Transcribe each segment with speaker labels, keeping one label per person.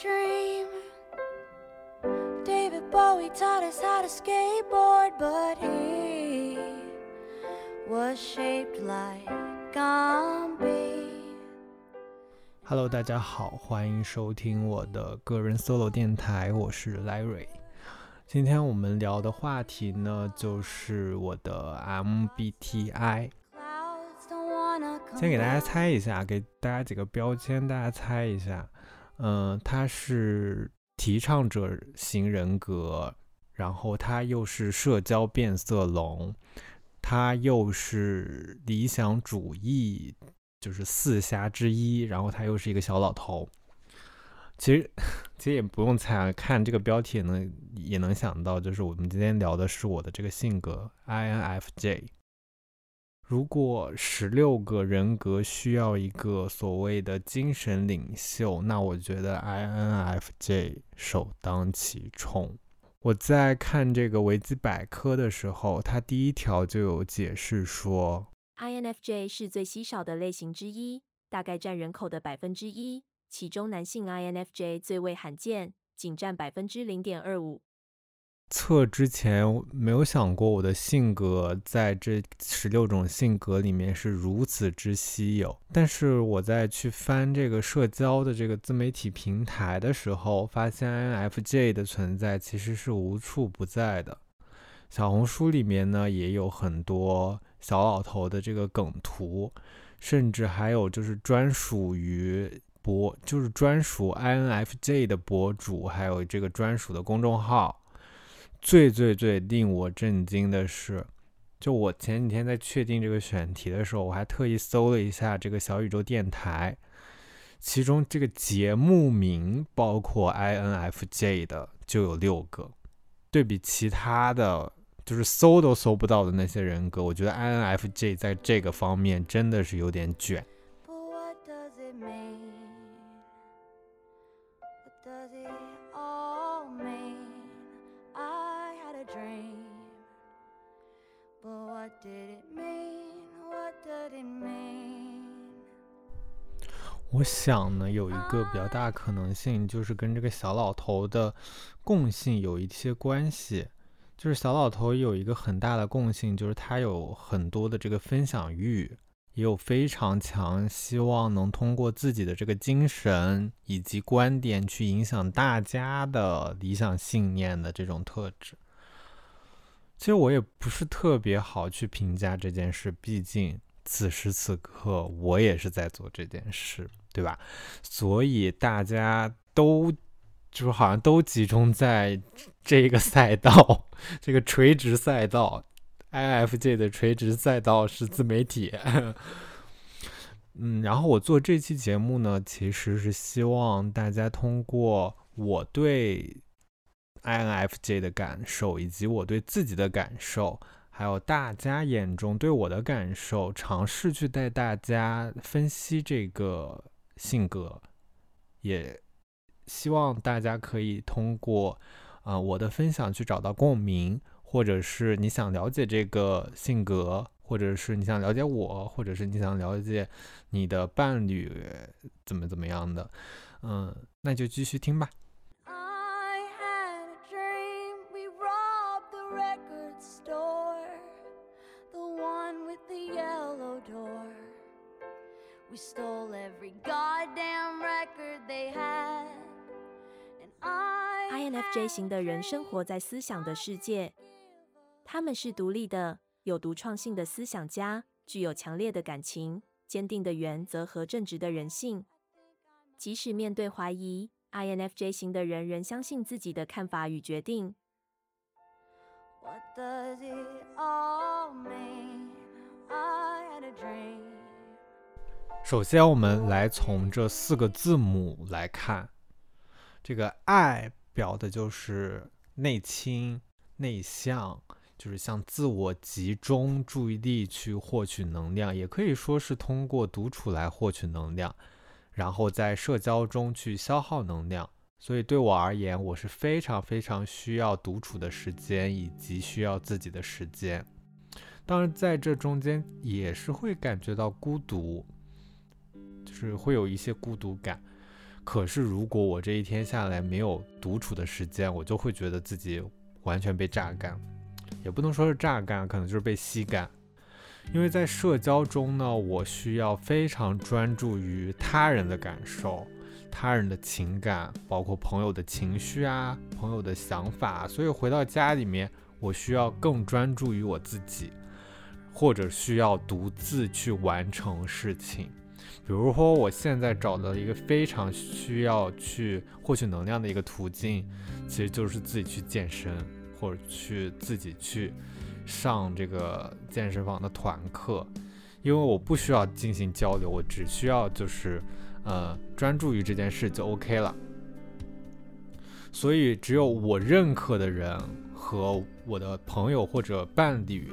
Speaker 1: dream. David Bowie taught us how to skateboard, but he was shaped like Gumby.
Speaker 2: Hello，大家好，欢迎收听我的个人 solo 电台，我是 Larry。今天我们聊的话题呢，就是我的 MBTI。先给大家猜一下，给大家几个标签，大家猜一下。嗯、他是提倡者型人格，然后他又是社交变色龙，他又是理想主义，就是四侠之一，然后他又是一个小老头。其实，其实也不用猜啊，看这个标题也能也能想到，就是我们今天聊的是我的这个性格 INFJ。如果十六个人格需要一个所谓的精神领袖，那我觉得 INFJ 首当其冲。我在看这个维基百科的时候，它第一条就有解释说
Speaker 3: ，INFJ 是最稀少的类型之一，大概占人口的百分之一，其中男性 INFJ 最为罕见，仅占百分之零点二五。
Speaker 2: 测之前没有想过我的性格在这十六种性格里面是如此之稀有。但是我在去翻这个社交的这个自媒体平台的时候，发现 INFJ 的存在其实是无处不在的。小红书里面呢也有很多小老头的这个梗图，甚至还有就是专属于博，就是专属 INFJ 的博主，还有这个专属的公众号。最最最令我震惊的是，就我前几天在确定这个选题的时候，我还特意搜了一下这个小宇宙电台，其中这个节目名包括 INFJ 的就有六个，对比其他的就是搜都搜不到的那些人格，我觉得 INFJ 在这个方面真的是有点卷。想呢，有一个比较大可能性，就是跟这个小老头的共性有一些关系。就是小老头有一个很大的共性，就是他有很多的这个分享欲，也有非常强希望能通过自己的这个精神以及观点去影响大家的理想信念的这种特质。其实我也不是特别好去评价这件事，毕竟此时此刻我也是在做这件事，对吧？所以大家都就是好像都集中在这个赛道，这个垂直赛道，INFJ 的垂直赛道是自媒体。嗯，然后我做这期节目呢，其实是希望大家通过我对 INFJ 的感受，以及我对自己的感受，还有大家眼中对我的感受，尝试去带大家分析这个性格，也希望大家可以通过啊、我的分享去找到共鸣，或者是你想了解这个性格，或者是你想了解我，或者是你想了解你的伴侣怎么怎么样的，嗯，那就继续听吧。
Speaker 1: I had a dream. We robbed the record
Speaker 3: INFJ 型的人生活在思想的世界，他们是独立的、有独创性的思想家，具有强烈的感情、坚定的原则和正直的人性。即使面对怀疑，INFJ 型的人仍相信自己的看法与决定。
Speaker 1: What does it all mean? I had a dream.
Speaker 2: 首先，我们来从这四个字母来看，这个 I 表的就是内倾、内向，就是向自我集中注意力去获取能量，也可以说是通过独处来获取能量，然后在社交中去消耗能量。所以对我而言，我是非常非常需要独处的时间，以及需要自己的时间。当然，在这中间也是会感觉到孤独，就是会有一些孤独感。可是如果我这一天下来没有独处的时间，我就会觉得自己完全被榨干，也不能说是榨干，可能就是被吸干。因为在社交中呢，我需要非常专注于他人的感受、他人的情感，包括朋友的情绪啊、朋友的想法，所以回到家里面，我需要更专注于我自己，或者需要独自去完成事情。比如说，我现在找到一个非常需要去获取能量的一个途径，其实就是自己去健身，或者去自己去。上这个健身房的团课，因为我不需要进行交流，我只需要就是呃专注于这件事就 OK 了。所以只有我认可的人和我的朋友或者伴侣，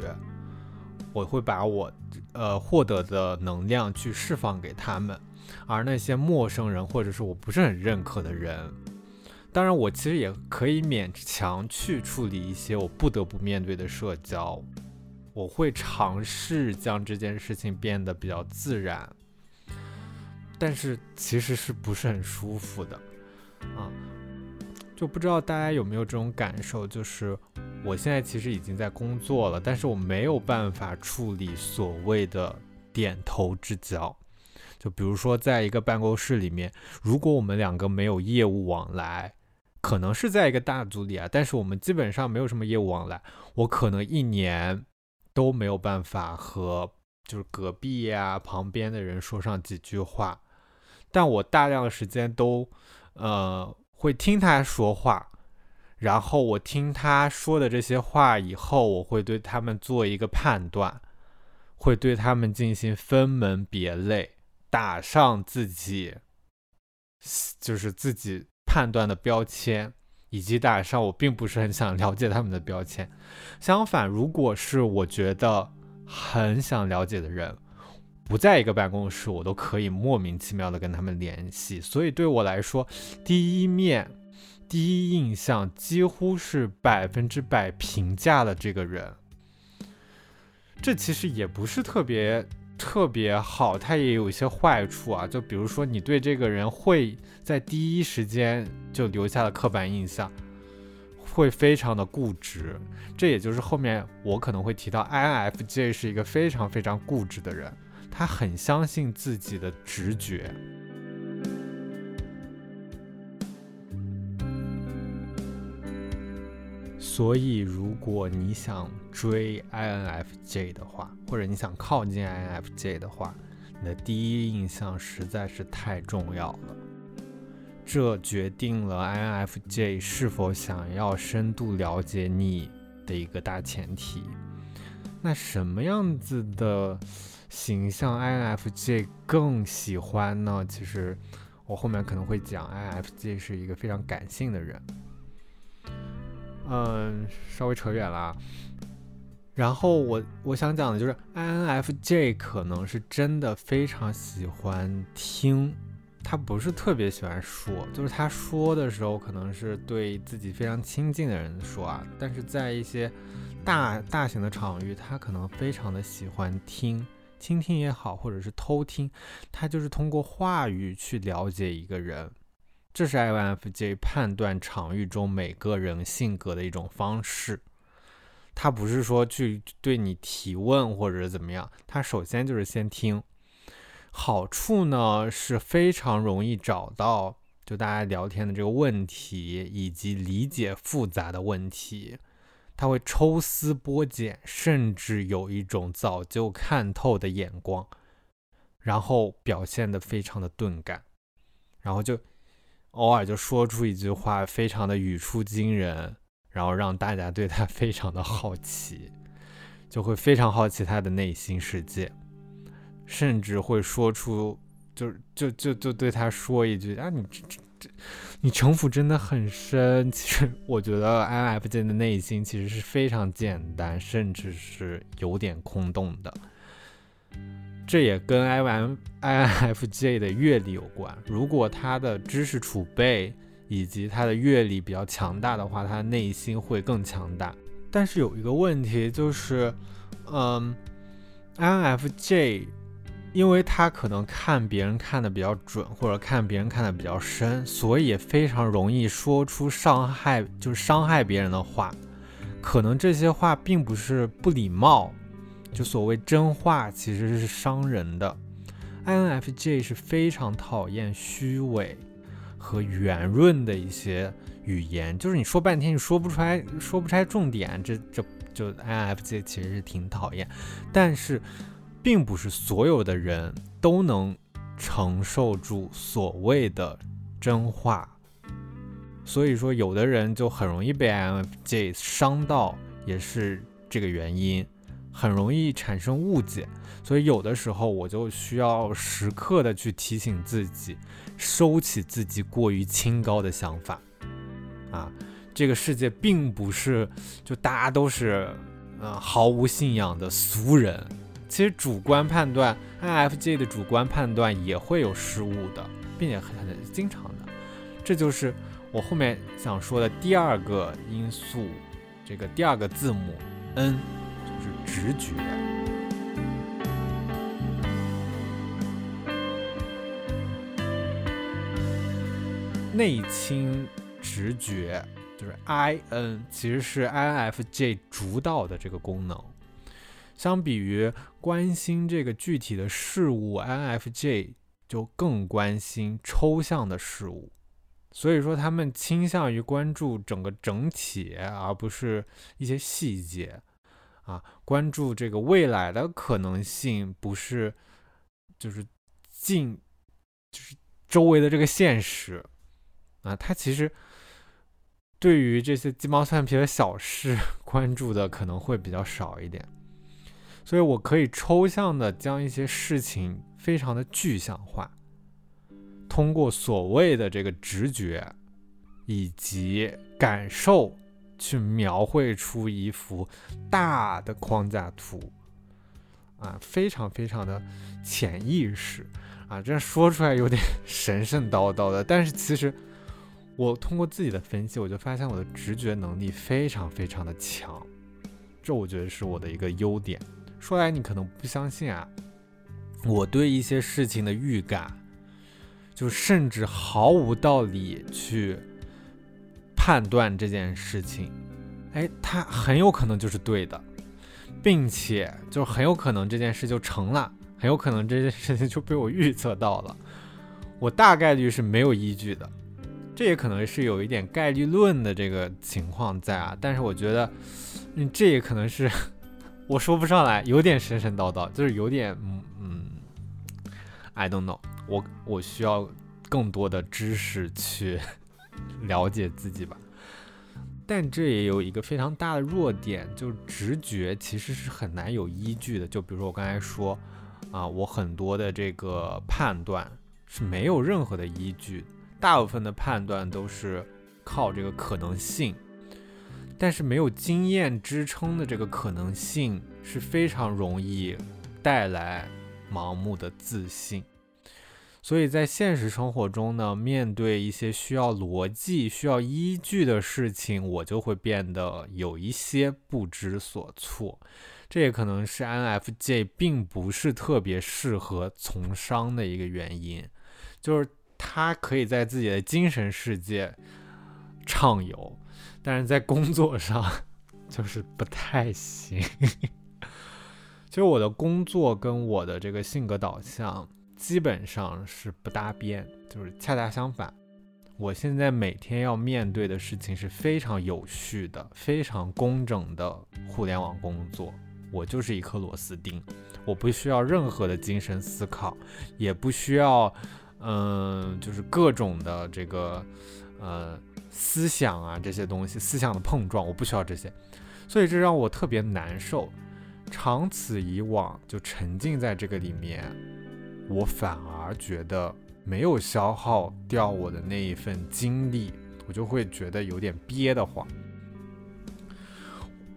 Speaker 2: 我会把我呃获得的能量去释放给他们，而那些陌生人或者是我不是很认可的人。当然，我其实也可以勉强去处理一些我不得不面对的社交，我会尝试将这件事情变得比较自然，但是其实是不是很舒服的啊？就不知道大家有没有这种感受，就是我现在其实已经在工作了，但是我没有办法处理所谓的点头之交。就比如说，在一个办公室里面，如果我们两个没有业务往来，可能是在一个大组里啊，但是我们基本上没有什么业务往来。我可能一年都没有办法和就是隔壁呀、旁边的人说上几句话，但我大量的时间都呃会听他说话，然后我听他说的这些话以后，我会对他们做一个判断，会对他们进行分门别类，打上自己就是自己。判断的标签，以及打上我并不是很想了解他们的标签。相反，如果是我觉得很想了解的人，不在一个办公室，我都可以莫名其妙的跟他们联系。所以对我来说，第一面、第一印象几乎是百分之百评价的这个人。这其实也不是特别。特别好，它也有一些坏处啊。就比如说，你对这个人会在第一时间就留下了刻板印象，会非常的固执。这也就是后面我可能会提到，INFJ 是一个非常非常固执的人，他很相信自己的直觉。所以，如果你想追 INFJ 的话，或者你想靠近 INFJ 的话，你的第一印象实在是太重要了。这决定了 INFJ 是否想要深度了解你的一个大前提。那什么样子的形象 INFJ 更喜欢呢？其实我后面可能会讲，INFJ 是一个非常感性的人。嗯，稍微扯远了。然后我我想讲的就是，INFJ 可能是真的非常喜欢听，他不是特别喜欢说，就是他说的时候可能是对自己非常亲近的人说啊，但是在一些大大型的场域，他可能非常的喜欢听，倾听也好，或者是偷听，他就是通过话语去了解一个人。这是 INFJ 判断场域中每个人性格的一种方式，他不是说去对你提问或者怎么样，他首先就是先听。好处呢是非常容易找到就大家聊天的这个问题，以及理解复杂的问题，他会抽丝剥茧，甚至有一种早就看透的眼光，然后表现的非常的钝感，然后就。偶尔就说出一句话，非常的语出惊人，然后让大家对他非常的好奇，就会非常好奇他的内心世界，甚至会说出，就就就就对他说一句啊，你这这这，你城府真的很深。其实我觉得 INFJ 的内心其实是非常简单，甚至是有点空洞的。这也跟 I M I N F J 的阅历有关。如果他的知识储备以及他的阅历比较强大的话，他内心会更强大。但是有一个问题就是，嗯，I N F J 因为他可能看别人看的比较准，或者看别人看的比较深，所以也非常容易说出伤害，就是伤害别人的话。可能这些话并不是不礼貌，就所谓真话其实是伤人的。INFJ 是非常讨厌虚伪和圆润的一些语言，就是你说半天你说不出来，说不出来重点，这这就 INFJ 其实是挺讨厌，但是。并不是所有的人都能承受住所谓的真话，所以说有的人就很容易被 INFJ 伤到，也是这个原因，很容易产生误解。所以有的时候我就需要时刻的去提醒自己，收起自己过于清高的想法。啊，这个世界并不是就大家都是呃毫无信仰的俗人。其实主观判断，INFJ 的主观判断也会有失误的，并且很经常的。这就是我后面想说的第二个因素，这个第二个字母 N，直觉。内倾直觉就是 IN，其实是 INFJ 主导的这个功能。相比于关心这个具体的事物，INFJ 就更关心抽象的事物，所以说他们倾向于关注整个整体，而不是一些细节啊，关注这个未来的可能性，不是就是近就是周围的这个现实啊，他其实对于这些鸡毛蒜皮的小事 关注的可能会比较少一点。所以，我可以抽象的将一些事情非常的具象化，通过所谓的这个直觉以及感受，去描绘出一幅大的框架图，啊，非常非常的潜意识啊，这样说出来有点 神神叨叨的，但是其实我通过自己的分析，我就发现我的直觉能力非常非常的强，这我觉得是我的一个优点。说来你可能不相信啊，我对一些事情的预感，就甚至毫无道理去判断这件事情，哎，它很有可能就是对的，并且就很有可能这件事就成了，很有可能这件事情就被我预测到了，我大概率是没有依据的，这也可能是有一点概率论的这个情况在啊，但是我觉得，嗯，这也可能是。我说不上来，有点神神叨叨，就是有点嗯嗯，I don't know，我我需要更多的知识去了解自己吧。但这也有一个非常大的弱点，就直觉其实是很难有依据的。就比如说我刚才说啊，我很多的这个判断是没有任何的依据，大部分的判断都是靠这个可能性。但是没有经验支撑的这个可能性是非常容易带来盲目的自信，所以在现实生活中呢，面对一些需要逻辑、需要依据的事情，我就会变得有一些不知所措。这也可能是 INFJ 并不是特别适合从商的一个原因，就是他可以在自己的精神世界畅游。但是在工作上 就是不太行。其实我的工作跟我的这个性格导向基本上是不搭边，就是恰恰相反。我现在每天要面对的事情是非常有序的、非常工整的互联网工作。我就是一颗螺丝钉，我不需要任何的精神思考，也不需要，嗯，就是各种的这个，呃。思想啊，这些东西，思想的碰撞，我不需要这些，所以这让我特别难受。长此以往，就沉浸在这个里面，我反而觉得没有消耗掉我的那一份精力，我就会觉得有点憋得慌。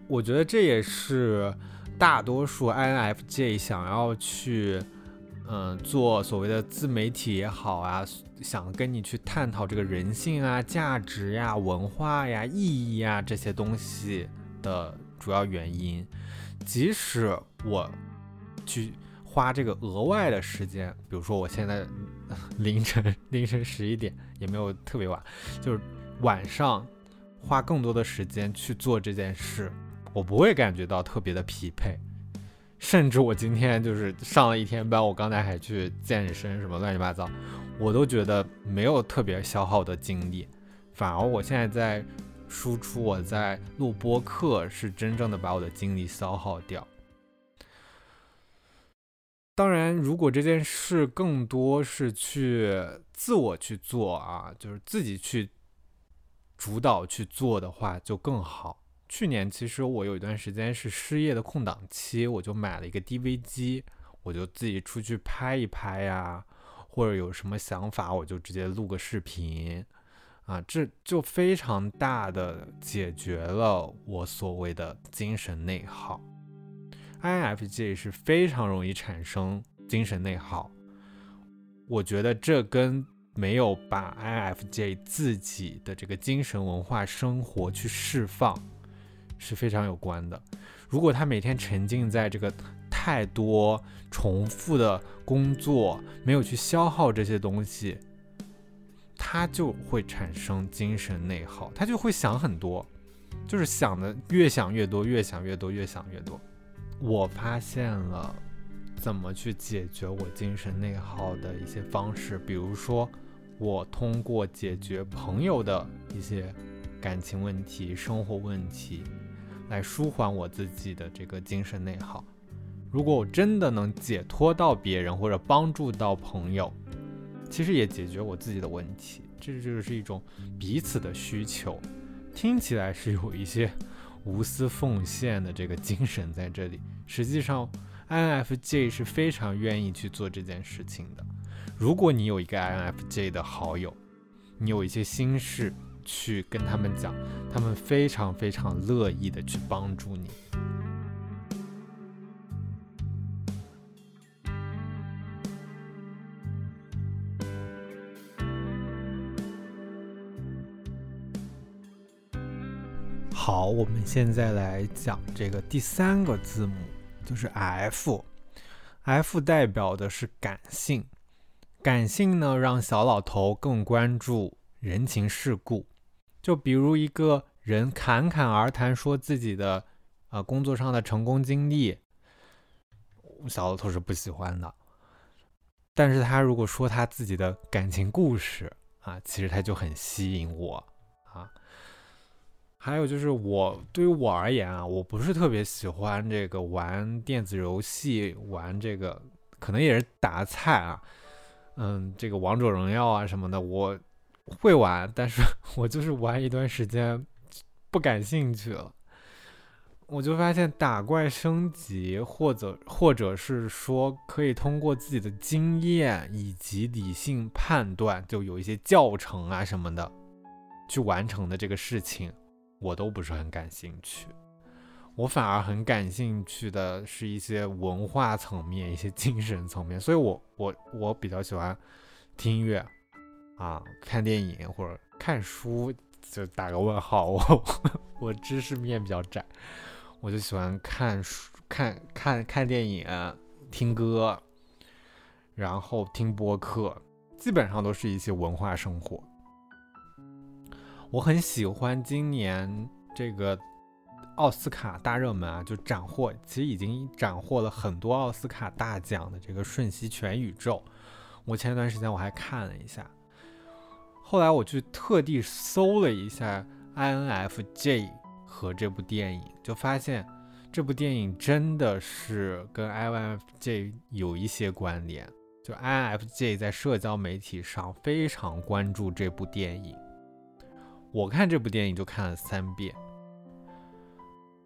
Speaker 2: 我觉得这也是大多数 INFJ 想要去。嗯，做所谓的自媒体也好啊，想跟你去探讨这个人性啊、价值呀、文化呀、意义呀这些东西的主要原因。即使我去花这个额外的时间，比如说我现在 凌晨 凌晨十一点也没有特别晚，就是晚上花更多的时间去做这件事，我不会感觉到特别的疲惫。甚至我今天就是上了一天班，我刚才还去健身，什么乱七八糟，我都觉得没有特别消耗的精力，反而我现在在输出，我在录播课，是真正的把我的精力消耗掉。当然，如果这件事更多是去自我去做啊，就是自己去主导去做的话，就更好。去年其实我有一段时间是失业的空档期，我就买了一个 DV 机，我就自己出去拍一拍呀，或者有什么想法我就直接录个视频，啊，这就非常大的解决了我所谓的精神内耗。INFJ 是非常容易产生精神内耗，我觉得这跟没有把 INFJ 自己的这个精神文化生活去释放。是非常有关的。如果他每天沉浸在这个太多重复的工作，没有去消耗这些东西，他就会产生精神内耗，他就会想很多，就是想的越想越多，越想越多，越想越多。我发现了怎么去解决我精神内耗的一些方式，比如说我通过解决朋友的一些感情问题、生活问题。来舒缓我自己的这个精神内耗。如果我真的能解脱到别人或者帮助到朋友，其实也解决我自己的问题。这就是一种彼此的需求，听起来是有一些无私奉献的这个精神在这里。实际上，INFJ 是非常愿意去做这件事情的。如果你有一个 INFJ 的好友，你有一些心事。去跟他们讲，他们非常非常乐意的去帮助你。好，我们现在来讲这个第三个字母，就是 F。F 代表的是感性，感性呢让小老头更关注人情世故。就比如一个人侃侃而谈，说自己的呃工作上的成功经历，小老头是不喜欢的。但是他如果说他自己的感情故事啊，其实他就很吸引我。还有就是我对于我而言啊，我不是特别喜欢这个玩电子游戏，玩这个可能也是打菜啊，嗯，这个王者荣耀啊什么的，我。会玩，但是 我就是玩一段时间，不感兴趣了。我就发现打怪升级，或者或者是说可以通过自己的经验以及理性判断，就有一些教程啊什么的，去完成的这个事情，我都不是很感兴趣。我反而很感兴趣的是一些文化层面、一些精神层面，所以我我我比较喜欢听音乐。啊，看电影或者看书就打个问号，我我知识面比较窄，我就喜欢看书、看看看电影、听歌，然后听播客，基本上都是一些文化生活。我很喜欢今年这个奥斯卡大热门啊，就斩获，其实已经斩获了很多奥斯卡大奖的这个《瞬息全宇宙》，我前段时间我还看了一下。后来我去特地搜了一下 INFJ 和这部电影，就发现这部电影真的是跟 INFJ 有一些关联。就 INFJ 在社交媒体上非常关注这部电影，我看这部电影就看了三遍。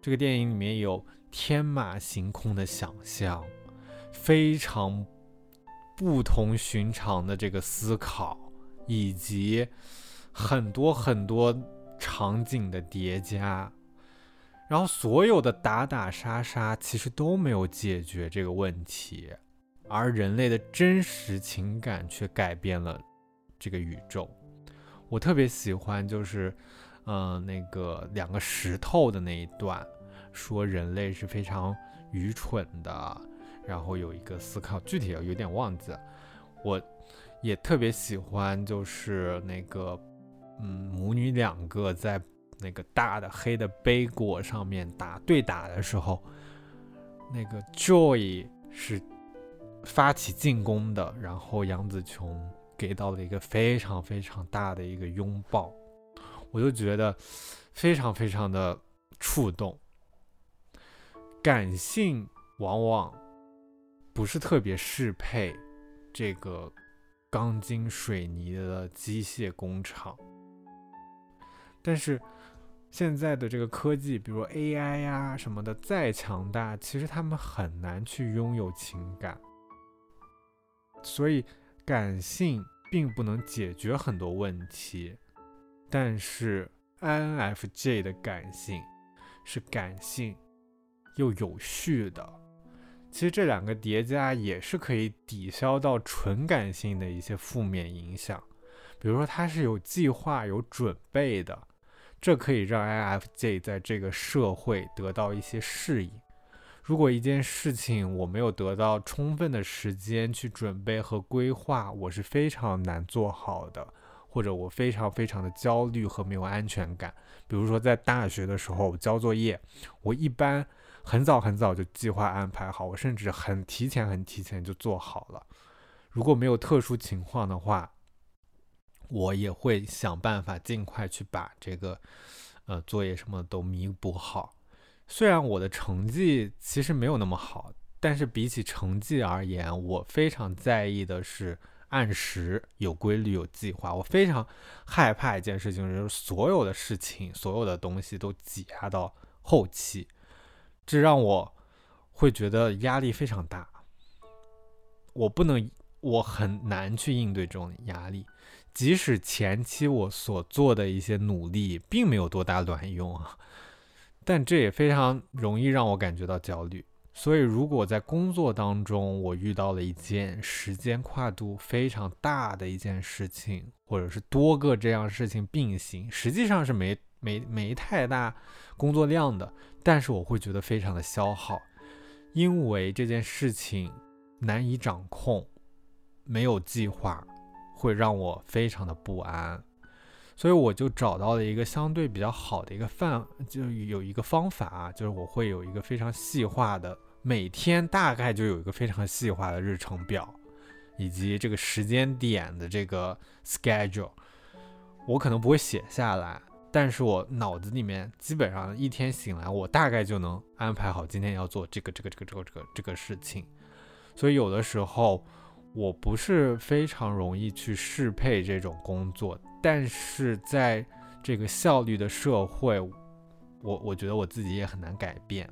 Speaker 2: 这个电影里面有天马行空的想象，非常不同寻常的这个思考。以及很多很多场景的叠加，然后所有的打打杀杀其实都没有解决这个问题，而人类的真实情感却改变了这个宇宙。我特别喜欢就是，嗯，那个两个石头的那一段，说人类是非常愚蠢的，然后有一个思考，具体有点忘记了。我也特别喜欢，就是那个，嗯，母女两个在那个大的黑的杯果上面打对打的时候，那个 Joy 是发起进攻的，然后杨紫琼给到了一个非常非常大的一个拥抱，我就觉得非常非常的触动。感性往往不是特别适配这个钢筋水泥的机械工厂，但是现在的这个科技，比如 AI 呀什么的，再强大，其实他们很难去拥有情感，所以感性并不能解决很多问题，但是 INFJ 的感性是感性。又有序的，其实这两个叠加也是可以抵消到纯感性的一些负面影响。比如说，它是有计划、有准备的，这可以让 INFJ 在这个社会得到一些适应。如果一件事情我没有得到充分的时间去准备和规划，我是非常难做好的，或者我非常非常的焦虑和没有安全感。比如说，在大学的时候交作业，我一般。很早很早就计划安排好，我甚至很提前很提前就做好了。如果没有特殊情况的话，我也会想办法尽快去把这个呃作业什么都弥补好。虽然我的成绩其实没有那么好，但是比起成绩而言，我非常在意的是按时、有规律、有计划。我非常害怕一件事情，就是所有的事情、所有的东西都挤压到后期。这让我会觉得压力非常大，我不能，我很难去应对这种压力。即使前期我所做的一些努力并没有多大卵用啊，但这也非常容易让我感觉到焦虑。所以，如果在工作当中我遇到了一件时间跨度非常大的一件事情，或者是多个这样事情并行，实际上是没没没太大工作量的。但是我会觉得非常的消耗，因为这件事情难以掌控，没有计划，会让我非常的不安，所以我就找到了一个相对比较好的一个范，就有一个方法啊，就是我会有一个非常细化的，每天大概就有一个非常细化的日程表，以及这个时间点的这个 schedule，我可能不会写下来。但是我脑子里面基本上一天醒来，我大概就能安排好今天要做这个这个这个这个这个这个事情，所以有的时候我不是非常容易去适配这种工作，但是在这个效率的社会，我我觉得我自己也很难改变，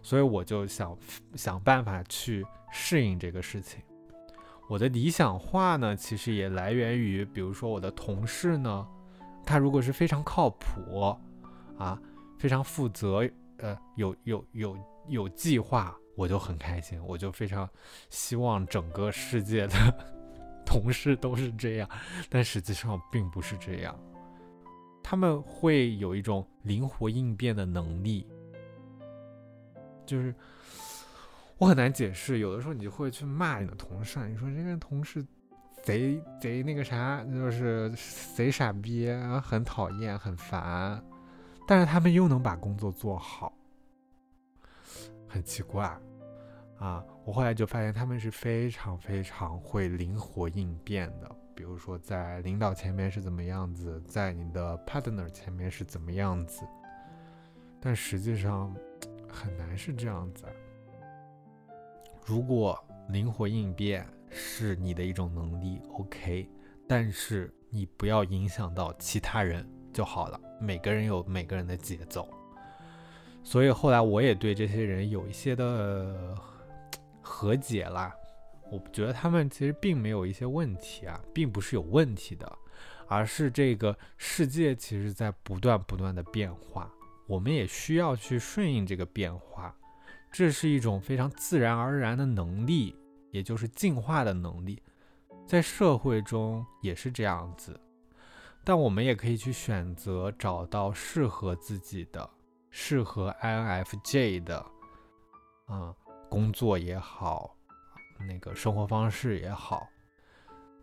Speaker 2: 所以我就想想办法去适应这个事情。我的理想化呢，其实也来源于，比如说我的同事呢。他如果是非常靠谱，啊，非常负责，呃，有有有有计划，我就很开心，我就非常希望整个世界的同事都是这样，但实际上并不是这样，他们会有一种灵活应变的能力，就是我很难解释，有的时候你就会去骂你的同事，你说这个同事。贼贼那个啥，就是贼傻逼，很讨厌，很烦，但是他们又能把工作做好，很奇怪啊！我后来就发现他们是非常非常会灵活应变的，比如说在领导前面是怎么样子，在你的 partner 前面是怎么样子，但实际上很难是这样子。如果灵活应变，是你的一种能力，OK，但是你不要影响到其他人就好了。每个人有每个人的节奏，所以后来我也对这些人有一些的和解啦。我觉得他们其实并没有一些问题啊，并不是有问题的，而是这个世界其实在不断不断的变化，我们也需要去顺应这个变化，这是一种非常自然而然的能力。也就是进化的能力，在社会中也是这样子，但我们也可以去选择找到适合自己的、适合 INFJ 的，啊，工作也好，那个生活方式也好，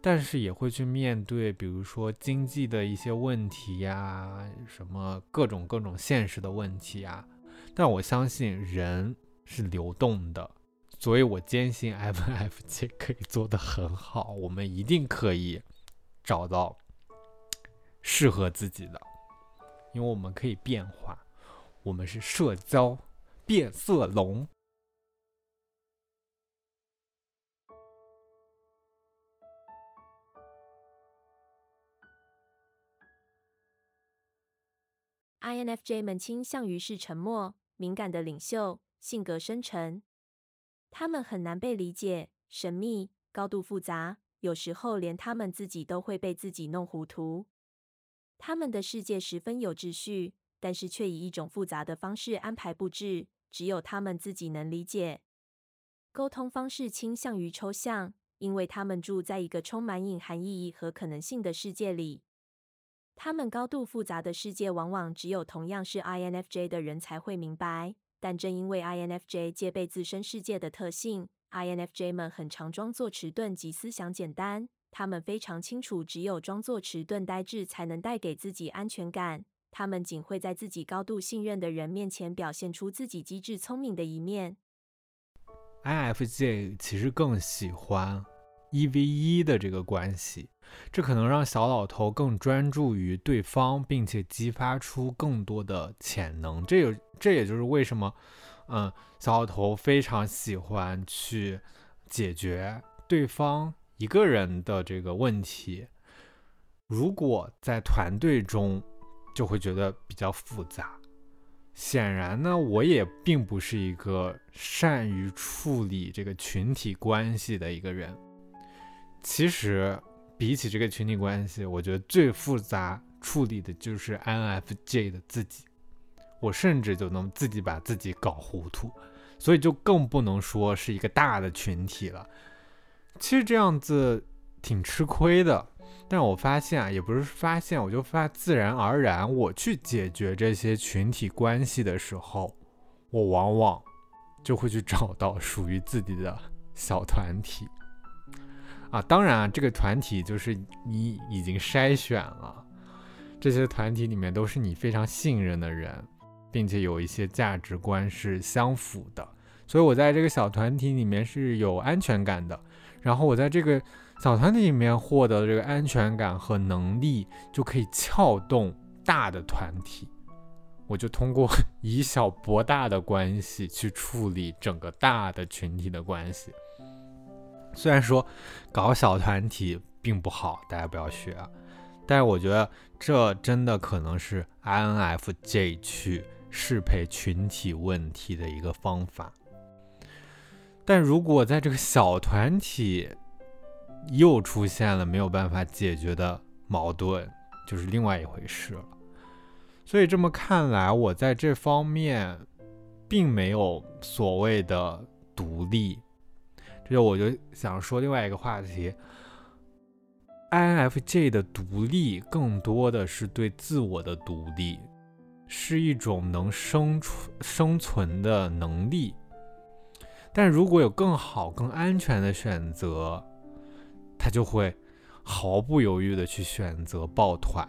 Speaker 2: 但是也会去面对，比如说经济的一些问题呀，什么各种各种现实的问题呀。但我相信人是流动的，所以我坚信 FFJ 可以做得很好，我们一定可以找到适合自己的，因为我们可以变化，我们是社交变色龙。
Speaker 3: INFJ 们倾向于是沉默、敏感的领袖，性格深沉。他们很难被理解，神秘、高度复杂，有时候连他们自己都会被自己弄糊涂。他们的世界十分有秩序，但是却以一种复杂的方式安排布置，只有他们自己能理解。沟通方式倾向于抽象，因为他们住在一个充满隐含意义和可能性的世界里。他们高度复杂的世界，往往只有同样是 INFJ 的人才会明白。但正因为 INFJ 戒备自身世界的特性，INFJ 们很常装作迟钝及思想简单。他们非常清楚，只有装作迟钝呆滞，才能带给自己安全感。他们仅会在自己高度信任的人面前表现出自己机智聪明的一面。
Speaker 2: INFJ 其实更喜欢一 v 一的这个关系。这可能让小老头更专注于对方，并且激发出更多的潜能。这有，这也就是为什么，嗯，小老头非常喜欢去解决对方一个人的这个问题。如果在团队中，就会觉得比较复杂。显然呢，我也并不是一个善于处理这个群体关系的一个人。其实。比起这个群体关系，我觉得最复杂处理的就是 INFJ 的自己。我甚至就能自己把自己搞糊涂，所以就更不能说是一个大的群体了。其实这样子挺吃亏的，但我发现啊，也不是发现，我就发自然而然，我去解决这些群体关系的时候，我往往就会去找到属于自己的小团体。啊，当然啊，这个团体就是你已经筛选了，这些团体里面都是你非常信任的人，并且有一些价值观是相符的，所以我在这个小团体里面是有安全感的。然后我在这个小团体里面获得这个安全感和能力，就可以撬动大的团体。我就通过以小博大的关系去处理整个大的群体的关系。虽然说搞小团体并不好，大家不要学啊。但是我觉得这真的可能是 INFJ 去适配群体问题的一个方法。但如果在这个小团体又出现了没有办法解决的矛盾，就是另外一回事了。所以这么看来，我在这方面并没有所谓的独立。就我就想说另外一个话题，INFJ 的独立更多的是对自我的独立，是一种能生存生存的能力。但如果有更好、更安全的选择，他就会毫不犹豫的去选择抱团。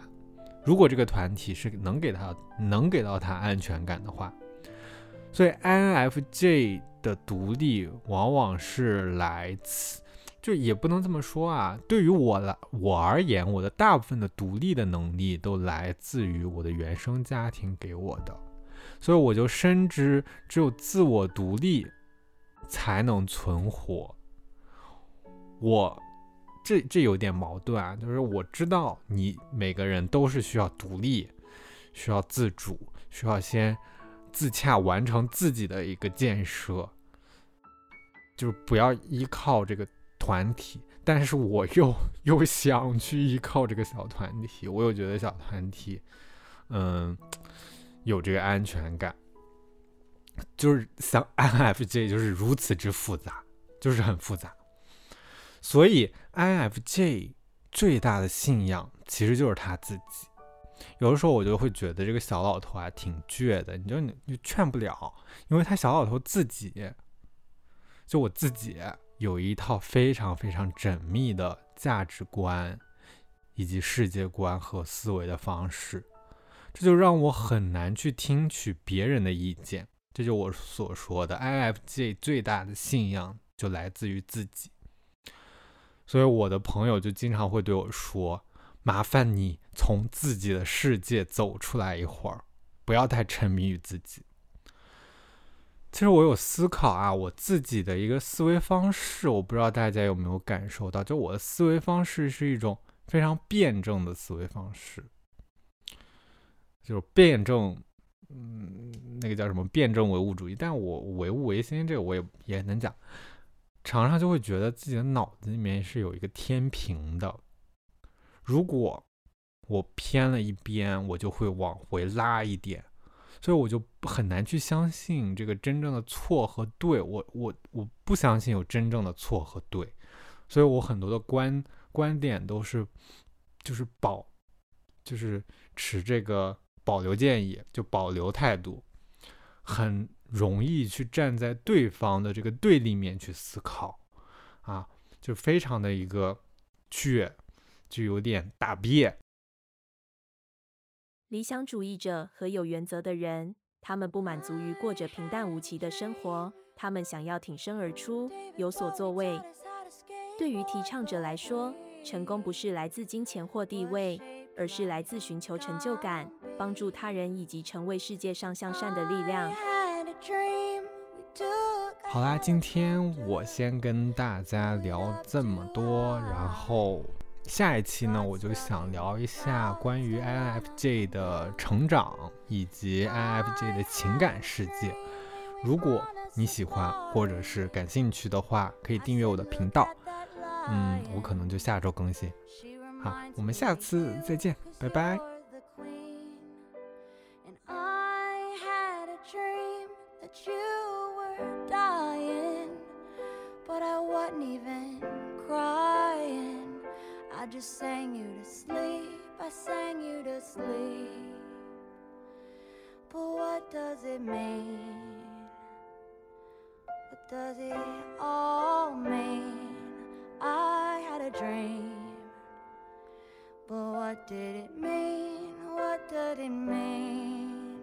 Speaker 2: 如果这个团体是能给他能给到他安全感的话，所以 INFJ。的独立往往是来自，就也不能这么说啊。对于我来我而言，我的大部分的独立的能力都来自于我的原生家庭给我的，所以我就深知，只有自我独立才能存活。我这这有点矛盾啊，就是我知道你每个人都是需要独立，需要自主，需要先自洽完成自己的一个建设。就是不要依靠这个团体，但是我又又想去依靠这个小团体，我又觉得小团体，嗯，有这个安全感，就是像 INFJ 就是如此之复杂，就是很复杂，所以 INFJ 最大的信仰其实就是他自己。有的时候我就会觉得这个小老头啊挺倔的，你就你就劝不了，因为他小老头自己。就我自己有一套非常非常缜密的价值观，以及世界观和思维的方式，这就让我很难去听取别人的意见。这就我所说的，INFJ 最大的信仰就来自于自己。所以我的朋友就经常会对我说：“麻烦你从自己的世界走出来一会儿，不要太沉迷于自己。”其实我有思考啊，我自己的一个思维方式，我不知道大家有没有感受到，就我的思维方式是一种非常辩证的思维方式，就是辩证，嗯，那个叫什么辩证唯物主义。但我唯物唯心这个我也也能讲，常常就会觉得自己的脑子里面是有一个天平的，如果我偏了一边，我就会往回拉一点。所以我就很难去相信这个真正的错和对，我我我不相信有真正的错和对，所以我很多的观观点都是就是保就是持这个保留建议，就保留态度，很容易去站在对方的这个对立面去思考，啊，就非常的一个倔，就有点大憋。
Speaker 3: 理想主义者和有原则的人，他们不满足于过着平淡无奇的生活，他们想要挺身而出，有所作为。对于提倡者来说，成功不是来自金钱或地位，而是来自寻求成就感、帮助他人以及成为世界上向善的力量。
Speaker 2: 好啦，今天我先跟大家聊这么多，然后。下一期呢，我就想聊一下关于 INFJ 的成长以及 INFJ 的情感世界。如果你喜欢或者是感兴趣的话，可以订阅我的频道。嗯，我可能就下周更新。好，我们下次再见，拜拜。I just sang you to sleep, I sang you to sleep. But what does it mean? What does it all mean? I had a dream. But what did it mean? What did it mean?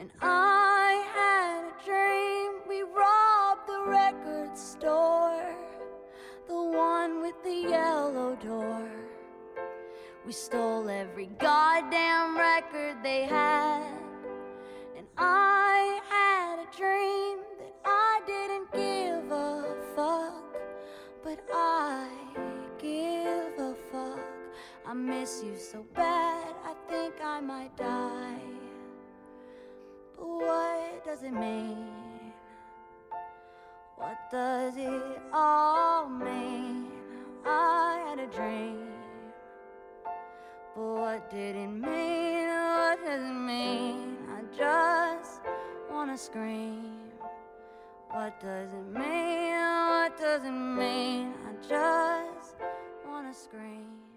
Speaker 2: And I had a dream we robbed the record store We stole every goddamn record they had. And I had a dream that I didn't give a fuck. But I give a fuck. I miss you so bad, I think I might die. But what does it mean? didn't mean what does it mean? I just wanna scream. What does it mean? What does it mean? I just wanna scream.